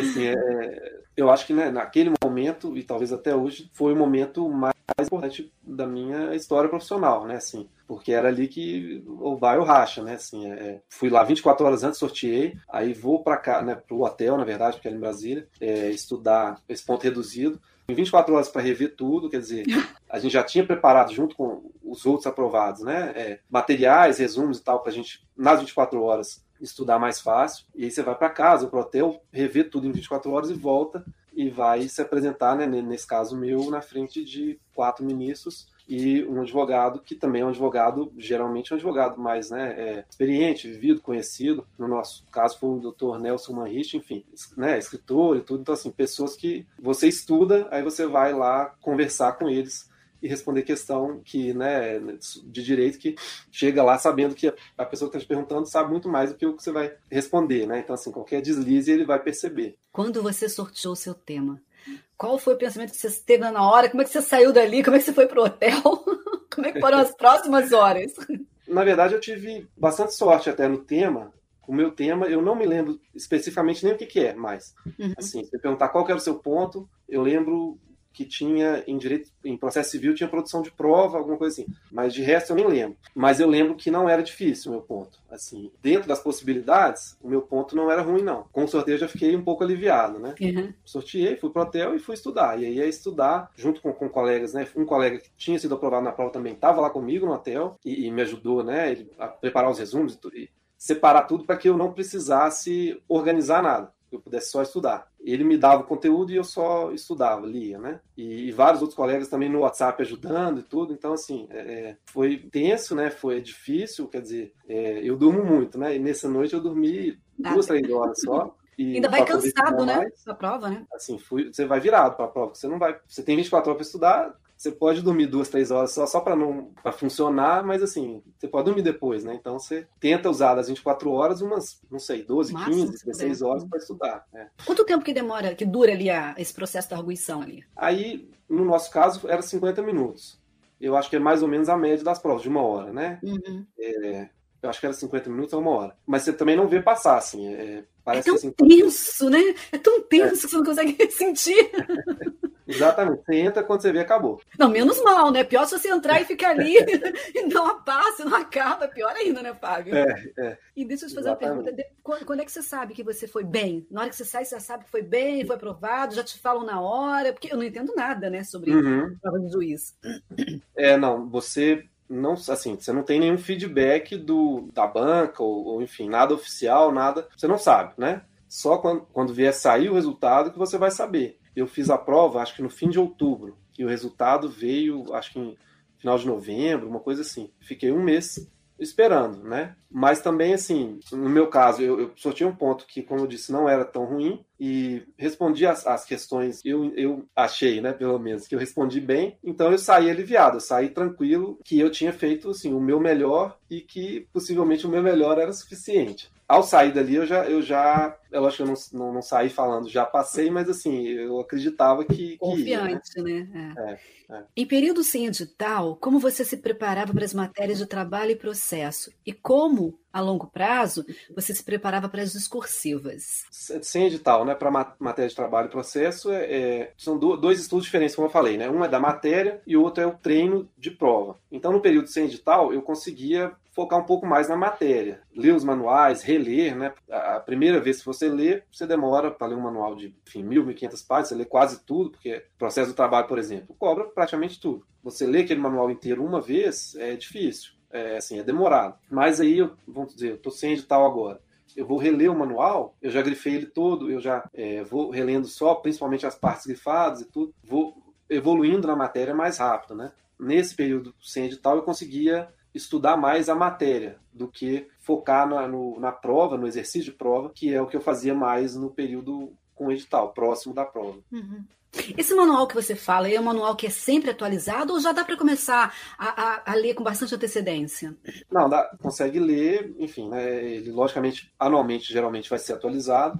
Assim, é, eu acho que né, naquele momento, e talvez até hoje, foi o momento mais importante da minha história profissional, né, assim, porque era ali que o vai ou racha, né, assim, é, fui lá 24 horas antes, sorteei, aí vou para cá, né, pro hotel, na verdade, porque era em Brasília, é, estudar esse ponto reduzido, em 24 horas para rever tudo, quer dizer, a gente já tinha preparado junto com os outros aprovados, né, é, materiais, resumos e tal, para a gente, nas 24 horas, estudar mais fácil. E aí você vai para casa, para o hotel, rever tudo em 24 horas e volta e vai se apresentar, né, nesse caso meu, na frente de quatro ministros e um advogado que também é um advogado, geralmente é um advogado mais né, é, experiente, vivido, conhecido. No nosso caso foi o Dr. Nelson Manrich, enfim, né, escritor e tudo. Então, assim, pessoas que você estuda, aí você vai lá conversar com eles e responder questão que, né, de direito que chega lá sabendo que a pessoa que está te perguntando sabe muito mais do que o que você vai responder, né? Então, assim, qualquer deslize ele vai perceber. Quando você sorteou o seu tema, qual foi o pensamento que você teve na hora? Como é que você saiu dali? Como é que você foi pro hotel? Como é que foram as próximas horas? Na verdade, eu tive bastante sorte até no tema. O meu tema, eu não me lembro especificamente nem o que, que é, mas, Uhum. assim, se eu perguntar qual que era o seu ponto, eu lembro que tinha em direito, em processo civil tinha produção de prova, alguma coisa assim. Mas de resto eu nem lembro. Mas eu lembro que não era difícil o meu ponto. Assim, dentro das possibilidades, o meu ponto não era ruim não. Com o sorteio eu já fiquei um pouco aliviado, né? Uhum. Sorteei, fui pro hotel e fui estudar. E aí ia estudar junto com, com colegas, né? Um colega que tinha sido aprovado na prova também estava lá comigo no hotel e, e me ajudou, né? Ele, a preparar os resumos e, tu- e separar tudo para que eu não precisasse organizar nada. Eu pudesse só estudar. Ele me dava o conteúdo e eu só estudava, lia, né? E, e vários outros colegas também no WhatsApp ajudando e tudo. Então, assim, é, é, foi tenso, né? Foi difícil, quer dizer, é, eu durmo muito, né? E nessa noite eu dormi duas, três horas só. E Ainda vai cansado, né? mais prova, né? assim, fui, você vai virado para a prova. Você não vai, você tem 24 horas para estudar, você pode dormir duas, três horas só, só para não para funcionar, mas assim, você pode dormir depois, né? Então você tenta usar das 24 horas umas, não sei, 12, Máximo, 15, se 16 puder. horas para estudar, né? Quanto tempo que demora, que dura ali a- esse processo da arguição ali? Aí, no nosso caso, era 50 minutos. Eu acho que é mais ou menos a média das provas, de uma hora, né? Uhum. Eu acho que era 50 minutos a uma hora. Mas você também não vê passar, assim. É, É parece tão que assim, tenso, né? É tão tenso que você não consegue sentir. Exatamente. Você entra quando você vê, acabou. Não, menos mal, né? Pior se você entrar e ficar ali e não passa, não acaba. Pior ainda, né, Fábio? É, é. E deixa eu te fazer uma Exatamente. pergunta. De- Quando, quando é que você sabe que você foi bem? Na hora que você sai, você já sabe que foi bem, foi aprovado, já te falam na hora? Porque eu não entendo nada, né, sobre Uhum. prova de juiz. É, não, você não, assim, você não tem nenhum feedback do, da banca, ou, ou, enfim, nada oficial, nada, você não sabe, né? Só quando, quando vier sair o resultado que você vai saber. Eu fiz a prova, acho que no fim de outubro, e o resultado veio, acho que em final de novembro, uma coisa assim. Fiquei um mês esperando, né? Mas também, assim, no meu caso, eu, eu sorteei um ponto que, como eu disse, não era tão ruim e respondi as, as questões, eu, eu achei, né, pelo menos, que eu respondi bem, então eu saí aliviado, eu saí tranquilo que eu tinha feito, assim, o meu melhor e que possivelmente o meu melhor era suficiente. Ao sair dali, eu já, eu já, eu acho que eu não, não, não saí falando, já passei, mas assim, eu acreditava que. que ia, né? Confiante, né? É. É, é. Em período sem edital, como você se preparava para as matérias de trabalho e processo? E como, a longo prazo, você se preparava para as discursivas? sem edital, né, para matéria de trabalho e processo, é, é, são do, dois estudos diferentes, como eu falei, né? Um é da matéria e o outro é o treino de prova. Então, no período sem edital, eu conseguia focar um pouco mais na matéria, ler os manuais, reler, né? A primeira vez que você lê, você demora para ler um manual de, enfim, mil, mil quinhentas páginas, você lê quase tudo, porque o processo do trabalho, por exemplo, cobra praticamente tudo. Você lê aquele manual inteiro uma vez é difícil, é assim, é demorado. Mas aí, eu, vamos dizer, eu estou sem edital agora eu vou reler o manual, eu já grifei ele todo, eu já é, vou relendo só, principalmente as partes grifadas e tudo, vou evoluindo na matéria mais rápido, né? Nesse período sem edital, eu conseguia estudar mais a matéria do que focar na, no, na prova, no exercício de prova, que é o que eu fazia mais no período com o edital, próximo da prova. Uhum. Esse manual que você fala é um manual que é sempre atualizado ou já dá para começar a, a, a, ler com bastante antecedência? Não, dá, consegue ler, enfim, né, ele logicamente, anualmente, geralmente vai ser atualizado,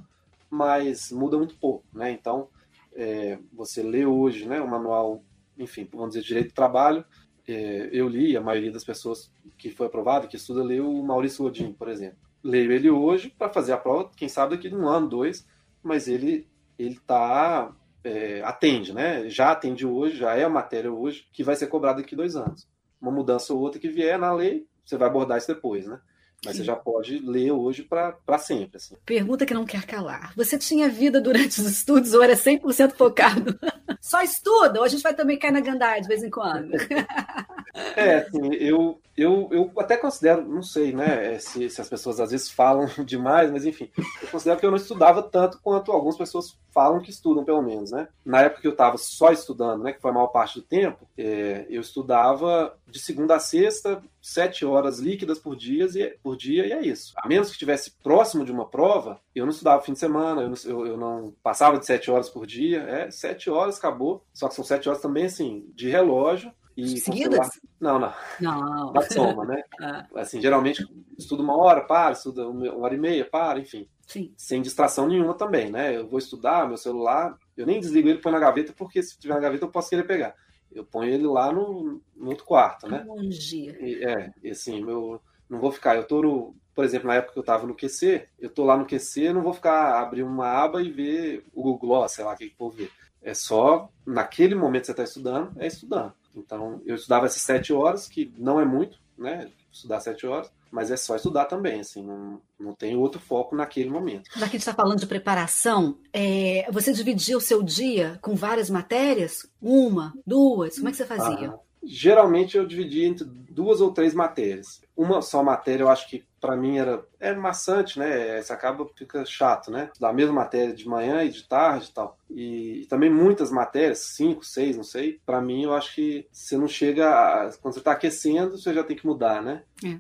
mas muda muito pouco, né? Então, é, você lê hoje, né, o manual, enfim, vamos dizer, direito do trabalho, eu li, a maioria das pessoas que foi aprovado, que estuda, leu o Maurício Godin, por exemplo. Leio ele hoje para fazer a prova, quem sabe daqui de um ano, dois, mas ele ele está é, atende, né? Já atende hoje, já é a matéria hoje, que vai ser cobrada daqui dois anos. Uma mudança ou outra que vier na lei, você vai abordar isso depois, né? Mas você já pode ler hoje para sempre. Assim. Pergunta que não quer calar. Você tinha vida durante os estudos ou era 100% focado? Só estuda ou a gente vai também cair na gandai de vez em quando? É, assim, eu, eu, eu até considero, não sei, né, se, se as pessoas às vezes falam demais, mas enfim, eu considero que eu não estudava tanto quanto algumas pessoas falam que estudam, pelo menos, né? Na época que eu estava só estudando, né, que foi a maior parte do tempo, é, eu estudava de segunda a sexta, sete horas líquidas por dia, e, por dia, e é isso. A menos que estivesse próximo de uma prova, eu não estudava fim de semana, eu não, eu, eu não passava de sete horas por dia, é, sete horas, acabou. Só que são sete horas também, assim, de relógio, e Seguidas? Não, não. Não. Da soma, né? ah. Assim, geralmente estudo uma hora, para, estudo uma hora e meia, para, enfim. Sim. Sem distração nenhuma também, né? Eu vou estudar, meu celular, eu nem desligo ele, põe na gaveta, porque se tiver na gaveta eu posso querer pegar. Eu ponho ele lá no, no outro quarto, né? Longe. E, é, e assim, meu, não vou ficar, eu tô no, por exemplo, na época que eu estava no QC, eu tô lá no QC, não vou ficar abrir uma aba e ver o Google Gloss, sei lá o que, que vê. É só, naquele momento que você está estudando, é estudando. Então, eu estudava essas sete horas, que não é muito, né? Estudar sete horas, mas é só estudar também, assim, não, não tem outro foco naquele momento. Já que a gente está falando de preparação, é, você dividia o seu dia com várias matérias? Uma, duas? Como é que você fazia? Ah, geralmente eu dividia entre duas ou três matérias. Uma só matéria eu acho que para mim era é maçante, né? Você acaba fica chato, né? Da mesma matéria de manhã e de tarde e tal. E, e também muitas matérias, cinco, seis, não sei. Para mim eu acho que você não chega a, quando você está aquecendo, você já tem que mudar, né? É.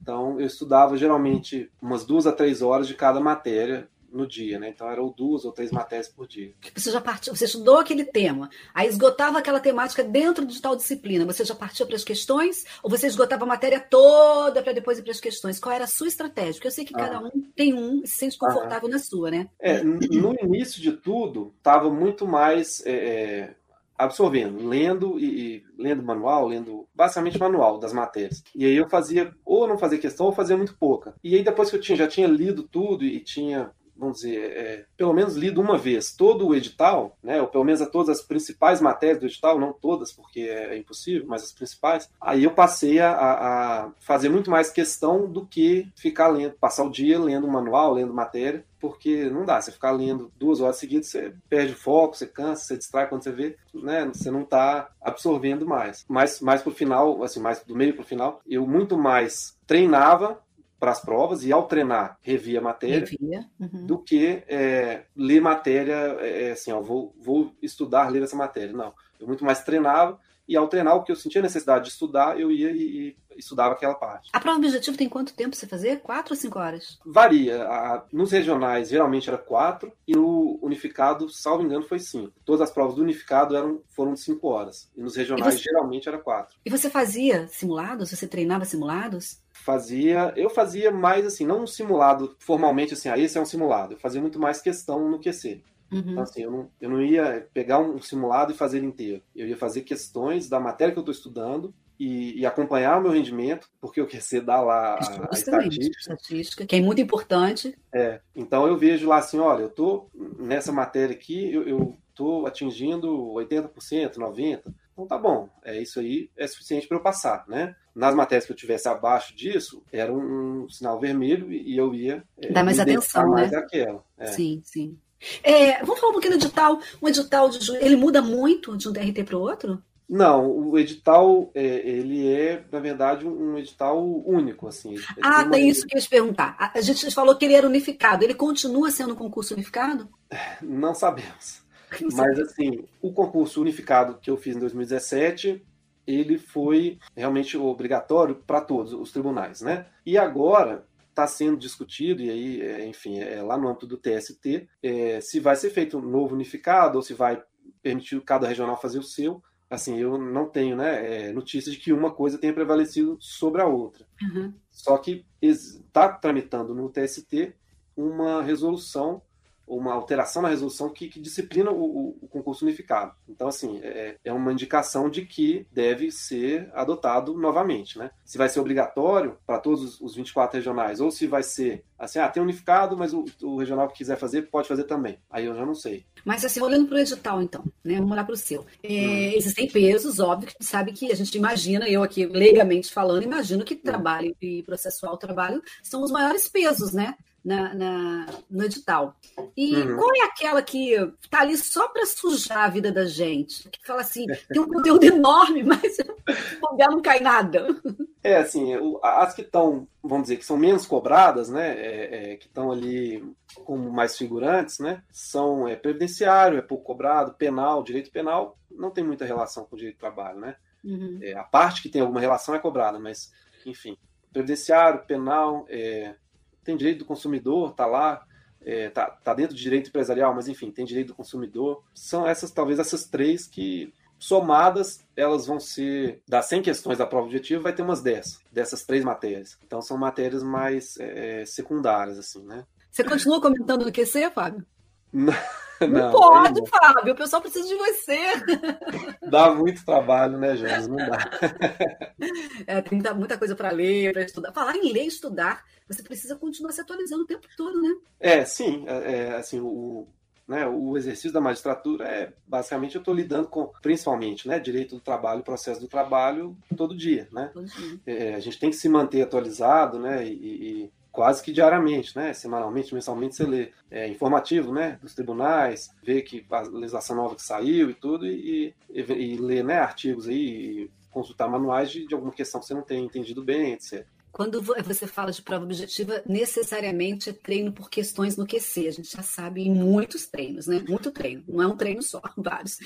Então eu estudava geralmente umas duas a três horas de cada matéria no dia, né? Então eram duas ou três matérias por dia. Você já partiu, você estudou aquele tema, aí esgotava aquela temática dentro de tal disciplina, você já partiu para as questões ou você esgotava a matéria toda para depois ir para as questões? Qual era a sua estratégia? Porque eu sei que cada ah. um tem um e se sente confortável ah. na sua, né? É, no início de tudo, estava muito mais é, é absorvendo, lendo e, e, lendo manual, lendo basicamente manual das matérias. E aí eu fazia ou não fazia questão ou fazia muito pouca. E aí depois que eu tinha, já tinha lido tudo e tinha vamos dizer, é, pelo menos lido uma vez todo o edital, né, ou pelo menos a todas as principais matérias do edital, não todas, porque é, é impossível, mas as principais, aí eu passei a, a, fazer muito mais questão do que ficar lendo, passar o dia lendo manual, lendo matéria, porque não dá, você ficar lendo duas horas seguidas, você perde o foco, você cansa, você distrai quando você vê, né, você não está absorvendo mais. Mas mais pro final, assim, mais do meio pro final, eu muito mais treinava para as provas e ao treinar revia a matéria revia. Uhum. do que é, ler matéria é, é, assim ó, vou, vou estudar ler essa matéria não eu muito mais treinava e ao treinar o que eu sentia necessidade de estudar eu ia e, e estudava aquela parte. A prova objetivo tem quanto tempo você fazer? Quatro ou cinco horas? Varia. A, nos regionais geralmente era quatro e no unificado salvo engano foi cinco. Todas as provas do unificado eram foram de cinco horas. E nos regionais e você... geralmente era quatro. E você fazia simulados? Você treinava simulados? Fazia, eu fazia mais assim, não um simulado formalmente assim, ah, esse é um simulado. Eu fazia muito mais questão no QC. Uhum. Então, assim, eu não, eu não ia pegar um simulado e fazer ele inteiro. Eu ia fazer questões da matéria que eu estou estudando e, e, acompanhar o meu rendimento, porque o QC dá lá a, a estatística. estatística. Que é muito importante. É, então eu vejo lá assim, olha, eu estou nessa matéria aqui, eu estou atingindo 80%, 90%. Então tá bom, é isso aí é suficiente para eu passar, né? Nas matérias que eu tivesse abaixo disso, era um, um sinal vermelho e eu ia é, dar mais atenção, mais né? Aquela. É. Sim, sim. É, vamos falar um pouquinho do edital. Um edital de ele muda muito de um DRT para o outro? Não, o edital é, ele é na verdade um edital único, assim. Ah, tem isso que eu ia te perguntar. A gente falou que ele era unificado. Ele continua sendo um concurso unificado? Não sabemos. Mas, assim, o concurso unificado que eu fiz em 2017 ele foi realmente obrigatório para todos os tribunais, né? E agora está sendo discutido, e aí, é, enfim, é lá no âmbito do TST, é, se vai ser feito um novo unificado ou se vai permitir cada regional fazer o seu. Assim, eu não tenho né, é, notícia de que uma coisa tenha prevalecido sobre a outra. Uhum. Só que está tramitando no TST uma resolução uma alteração na resolução que, que disciplina o, o, concurso unificado. Então, assim, é, é, uma indicação de que deve ser adotado novamente, né? Se vai ser obrigatório para todos os 24 regionais, ou se vai ser assim, ah, tem unificado, mas o, o, regional que quiser fazer, pode fazer também. Aí eu já não sei. Mas assim, olhando para o edital, então, né? Vamos olhar para o seu. É, hum. Existem pesos, óbvio, que sabe que a gente imagina, eu aqui leigamente falando, imagino que hum. trabalho e processual trabalho são os maiores pesos, né? Na, na, no edital. E uhum. qual é aquela que está ali só para sujar a vida da gente? Que fala assim, tem um conteúdo enorme, mas o não cai nada. É, assim, as que estão, vamos dizer, que são menos cobradas, né, é, é, que estão ali como mais figurantes, né, são é, previdenciário, é pouco cobrado, penal, direito penal, não tem muita relação com o direito do trabalho, né? Uhum. É, a parte que tem alguma relação é cobrada, mas, enfim, previdenciário, penal, é, tem direito do consumidor, tá lá, é, tá, tá dentro do direito empresarial, mas enfim, tem direito do consumidor. São essas, talvez, essas três que, somadas, elas vão ser, das 100 questões da prova objetiva, vai ter umas 10, dessas três matérias. Então, são matérias mais é, secundárias, assim, né? Você continua comentando no QC, Fábio? Não. Não, não pode, não. Fábio. O pessoal precisa de você. Dá muito trabalho, né, Jones? Não dá. É, tem muita, muita coisa para ler, para estudar. Falar em ler e estudar, você precisa continuar se atualizando o tempo todo, né? É, sim. É, é assim, o, né, o exercício da magistratura é basicamente eu estou lidando com, principalmente, né, direito do trabalho, processo do trabalho todo dia, né? Todo dia. É, a gente tem que se manter atualizado, né, e, e quase que diariamente, né? Semanalmente, mensalmente você lê é, informativo, né? Dos tribunais, vê que a legislação nova que saiu e tudo, e, e, e lê né, artigos aí, consultar manuais de, de alguma questão que você não tem entendido bem, etc. Quando você fala de prova objetiva, necessariamente é treino por questões no QC. A gente já sabe em muitos treinos, né? Muito treino. Não é um treino só, vários.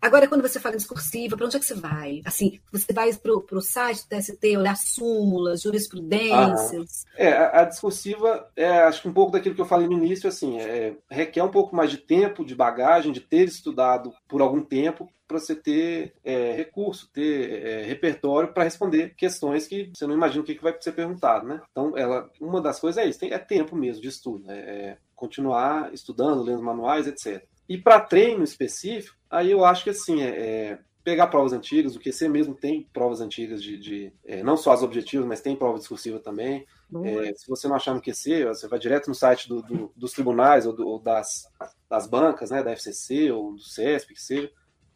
Agora, quando você fala em discursiva, para onde é que você vai? Assim, você vai para o site do TST, olhar súmulas, jurisprudências? Ah, é, a, a, discursiva é, acho que um pouco daquilo que eu falei no início, assim, é, requer um pouco mais de tempo, de bagagem, de ter estudado por algum tempo para você ter é, recurso, ter é, repertório para responder questões que você não imagina o que, que vai ser perguntado, né? Então, ela, uma das coisas é isso, tem, é tempo mesmo de estudo, é, é continuar estudando, lendo manuais, etc. E para treino específico, aí eu acho que assim, é, é pegar provas antigas, o QC mesmo tem provas antigas de, de é, não só as objetivas, mas tem prova discursiva também. É, se você não achar no QC, você vai direto no site do, do, dos tribunais ou, do, ou, das, das bancas, né, da FCC ou do CESP, que seja,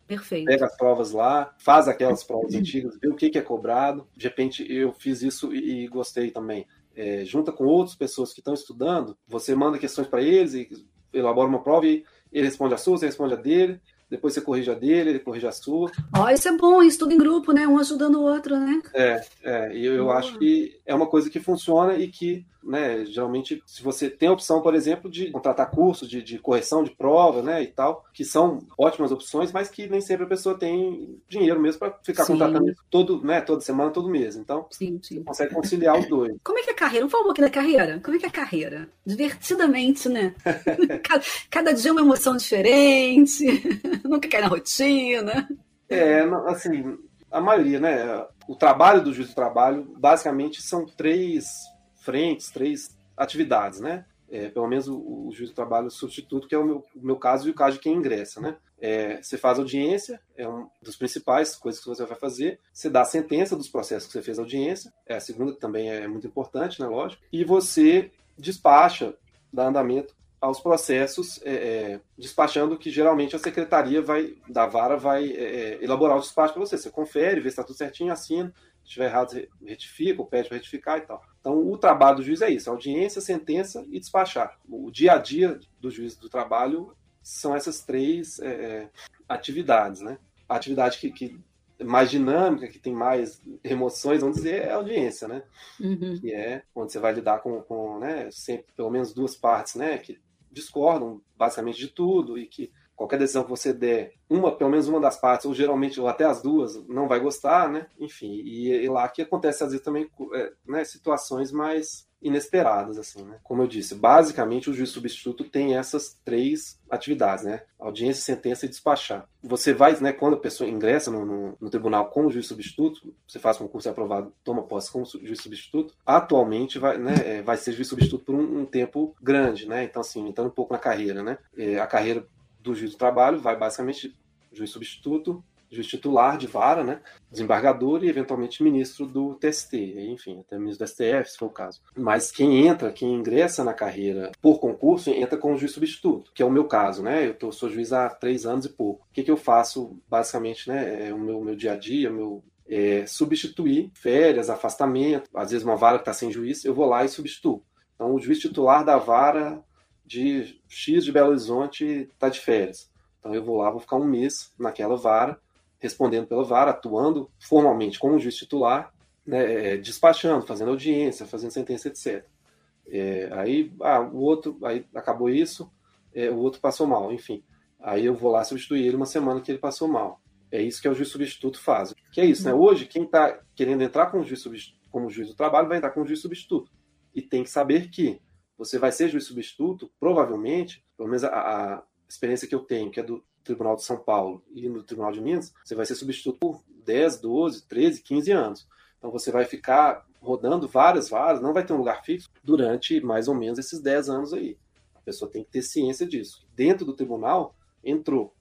Perfeito. Pega as provas lá, faz aquelas provas antigas, vê o que, que é cobrado. De repente, eu fiz isso e, e gostei também. É, junta com outras pessoas que estão estudando, você manda questões para eles e elabora uma prova e ele responde a sua, você responde a dele depois você corrige a dele, ele corrige a sua. Ó, oh, isso é bom, estudo em grupo, né? Um ajudando o outro, né? É, é e eu, eu acho que é uma coisa que funciona e que, né, geralmente, se você tem a opção, por exemplo, de contratar cursos de, de correção de prova, né, e tal, que são ótimas opções, mas que nem sempre a pessoa tem dinheiro mesmo para ficar sim. contratando todo, né, toda semana, todo mês. Então, sim, sim. consegue conciliar os dois. Como é que é a carreira? Vamos falar um pouquinho da carreira. Como é que é a carreira? Divertidamente, né? cada, cada dia uma emoção diferente. nunca cai na rotina. É, assim, a maioria, né? O trabalho do juiz do trabalho, basicamente, são três frentes, três atividades, né? É, pelo menos o, o, juiz do trabalho substituto, que é o meu, o meu caso e o caso de quem ingressa, né? É, você faz audiência, é um dos principais coisas que você vai fazer. Você dá a sentença dos processos que você fez audiência, é a segunda também é muito importante, né? Lógico. E você despacha, dá andamento aos processos, é, é, despachando que geralmente a secretaria vai da vara vai é, é elaborar o despacho para você. Você confere, vê se está tudo certinho, assina. Se estiver errado, retifica, ou pede para retificar e tal. Então, o trabalho do juiz é isso: audiência, sentença e despachar. O dia a dia do juiz do trabalho são essas três é, é, atividades, né? A atividade que, que mais dinâmica, que tem mais emoções, vamos dizer, é a audiência, né? Uhum. Que é onde você vai lidar com, com né, sempre pelo menos duas partes, né? Que discordam basicamente de tudo e que qualquer decisão que você der, uma, pelo menos uma das partes, ou geralmente, ou até as duas, não vai gostar, né? Enfim, e, e lá que acontece às vezes também é, né, situações mais inesperadas, assim, né? Como eu disse, basicamente o juiz substituto tem essas três atividades, né? Audiência, sentença e despachar. Você vai, né, quando a pessoa ingressa no, no, no tribunal como juiz substituto, você faz concurso aprovado, toma posse como juiz substituto, atualmente vai, né, é, vai ser juiz substituto por um, um, tempo grande, né? Então, assim, entrando um pouco na carreira, né? É, a carreira do juiz do trabalho vai basicamente juiz substituto, juiz titular de vara, né, desembargador e eventualmente ministro do TST, enfim, até ministro do STF, se for o caso. Mas quem entra, quem ingressa na carreira por concurso, entra como juiz substituto, que é o meu caso, né? Eu tô, sou juiz há três anos e pouco. O que, que eu faço, basicamente, né? É o meu, meu dia a dia, meu é, substituir férias, afastamento, às vezes uma vara que está sem juiz, eu vou lá e substituo. Então, o juiz titular da vara de X de Belo Horizonte está de férias. Então, eu vou lá, vou ficar um mês naquela vara, respondendo pela vara, atuando formalmente como juiz titular, né, é, despachando, fazendo audiência, fazendo sentença, etc. É, aí, ah, o outro, aí acabou isso, é, o outro passou mal, enfim. Aí eu vou lá substituir ele uma semana que ele passou mal. É isso que é o juiz substituto faz. Que é isso, né? Hoje, quem está querendo entrar como juiz, como juiz do trabalho vai entrar como juiz substituto. E tem que saber que você vai ser juiz substituto, provavelmente, pelo menos a, a experiência que eu tenho, que é do Tribunal de São Paulo e no Tribunal de Minas, você vai ser substituto por 10, 12, 13, 15 anos. Então você vai ficar rodando várias varas, não vai ter um lugar fixo durante mais ou menos esses 10 anos aí. A pessoa tem que ter ciência disso. Dentro do tribunal, entrou.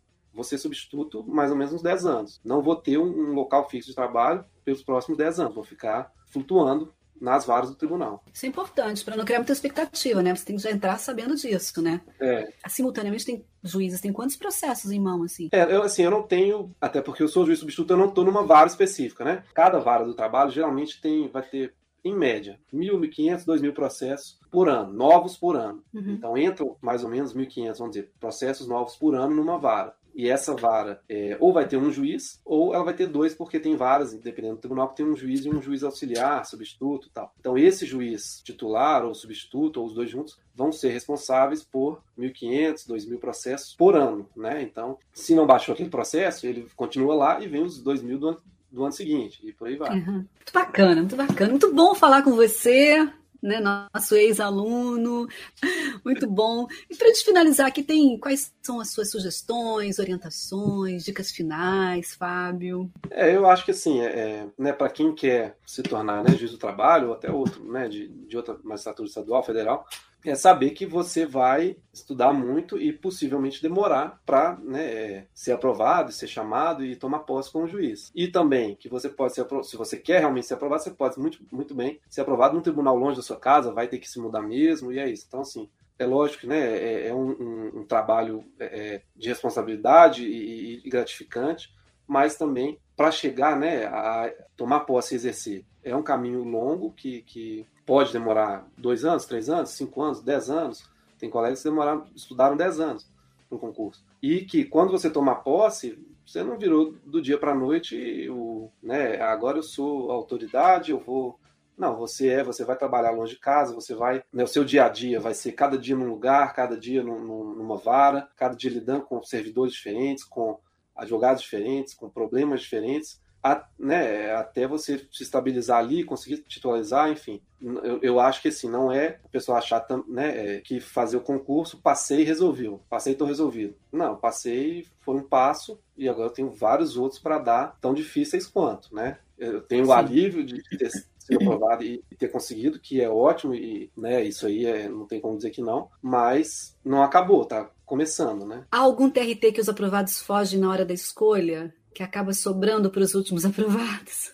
Ser substituto mais ou menos uns 10 anos. Não vou ter um, local fixo de trabalho pelos próximos 10 anos. Vou ficar flutuando nas varas do tribunal. Isso é importante, para não criar muita expectativa, né? Você tem que já entrar sabendo disso, né? É. Simultaneamente, tem juízes, tem quantos processos em mão, assim? É, eu, assim, eu não tenho, até porque eu sou juiz substituto, eu não estou numa vara específica, né? Cada vara do trabalho geralmente tem, vai ter, em média, 1.000, 1.500, 2.000 processos por ano, novos por ano. Uhum. Então entram mais ou menos 1.500, vamos dizer, processos novos por ano numa vara. E essa vara é, ou vai ter um juiz, ou ela vai ter dois, porque tem varas, dependendo do tribunal, que tem um juiz e um juiz auxiliar, substituto tal. Então, esse juiz titular, ou substituto, ou os dois juntos, vão ser responsáveis por 1.500, 2.000 processos por ano. Né? Então, se não baixou aquele processo, ele continua lá e vem os 2.000 do ano, do ano seguinte, e por aí vai. Uhum. Muito bacana, muito bacana. Muito bom falar com você né, nosso ex-aluno. Muito bom. E para gente finalizar aqui, tem quais são as suas sugestões, orientações, dicas finais, Fábio? É, eu acho que assim, é, é né, para quem quer se tornar né, juiz do trabalho, ou até outro, né, de, de outra magistratura estadual, federal, é saber que você vai estudar muito e possivelmente demorar para né, é, ser aprovado, ser chamado e tomar posse como juiz. E também que você pode ser, se você quer realmente ser aprovado, você pode muito, muito bem ser aprovado num tribunal longe da sua casa, vai ter que se mudar mesmo, e é isso. Então, assim, é lógico né, é, é um, um, um, trabalho é, é de responsabilidade e, e gratificante, mas também para chegar né, a tomar posse e exercer. É um caminho longo que, que pode demorar dois anos, três anos, cinco anos, dez anos. Tem colegas que demoraram, estudaram dez anos para o concurso. E que quando você tomar posse, você não virou do dia para a noite, o, né, agora eu sou autoridade, eu vou. Não, você é, você vai trabalhar longe de casa, você vai. Né, o seu dia a dia vai ser cada dia num lugar, cada dia num, numa vara, cada dia lidando com servidores diferentes, com advogados diferentes, com problemas diferentes a, né, até você se estabilizar ali, conseguir titularizar, enfim. Eu, eu acho que assim, não é o pessoal achar né, é, que fazer o concurso, passei e resolveu. Passei e estou resolvido. Não, passei, foi um passo e agora eu tenho vários outros para dar, tão difíceis quanto, né? Eu tenho Sim. o alívio de ter sido aprovado e ter conseguido, que é ótimo e né, isso aí é, não tem como dizer que não, mas não acabou, tá começando, né? Há algum TRT que os aprovados fogem na hora da escolha? Que acaba sobrando para os últimos aprovados?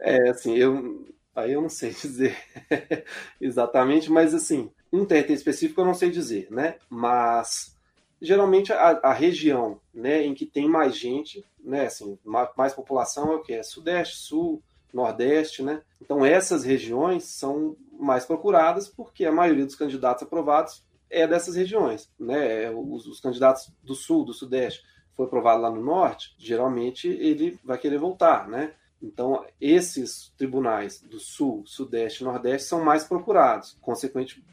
É, assim, eu aí eu não sei dizer exatamente, mas assim, um TRT específico eu não sei dizer, né? Mas geralmente a, a, região, né, em que tem mais gente, né, assim, mais, mais população é o que é Sudeste, Sul, Nordeste, né? Então essas regiões são mais procuradas porque a maioria dos candidatos aprovados é dessas regiões, né? Os, os candidatos do Sul, do Sudeste foi lá no norte, geralmente ele vai querer voltar, né? Então, esses tribunais do Sul, Sudeste e Nordeste são mais procurados, consequentemente,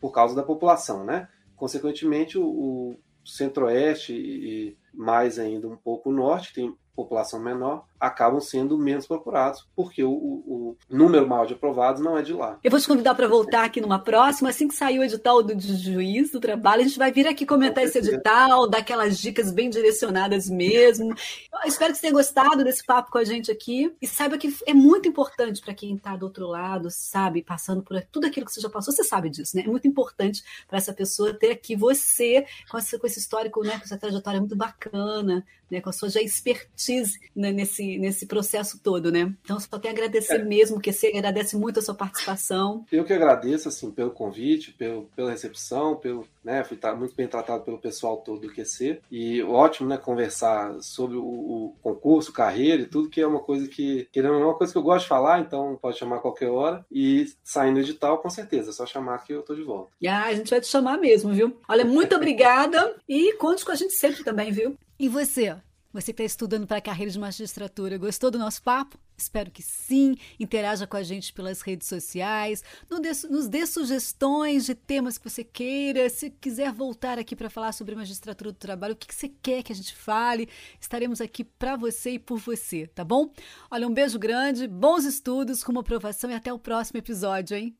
por, causa da população, né? Consequentemente, o, centro-oeste e mais ainda um pouco o norte, tem população menor, acabam sendo menos procurados, porque o, o, o número maior de aprovados não é de lá. Eu vou te convidar para voltar aqui numa próxima, assim que sair o edital do juiz do trabalho, a gente vai vir aqui comentar esse edital, dar aquelas dicas bem direcionadas mesmo. Eu espero que você tenha gostado desse papo com a gente aqui e saiba que é muito importante para quem está do outro lado, sabe, passando por tudo aquilo que você já passou, você sabe disso, né? É muito importante para essa pessoa ter aqui você com, essa, com esse histórico, né, com essa trajetória muito bacana, né, com a sua já expertise né, nesse, nesse processo todo, né? Então, só tenho a agradecer é. mesmo, que você agradece muito a sua participação. Eu que agradeço, assim, pelo convite, pelo, pela recepção, pelo, né, fui muito bem tratado pelo pessoal todo do QC, e ótimo, né, conversar sobre o, o concurso, carreira e tudo, que é uma coisa que, querendo é uma coisa que eu gosto de falar, então pode chamar a qualquer hora, e saindo edital, com certeza, é só chamar que eu tô de volta. Ah, a gente vai te chamar mesmo, viu? Olha, muito obrigada, e conte com a gente sempre também, viu? E você? Você que está estudando para a carreira de magistratura, gostou do nosso papo? Espero que sim. Interaja com a gente pelas redes sociais, nos dê sugestões de temas que você queira. Se quiser voltar aqui para falar sobre magistratura do trabalho, o que você quer que a gente fale, estaremos aqui para você e por você, tá bom? Olha, um beijo grande, bons estudos, com uma aprovação e até o próximo episódio, hein?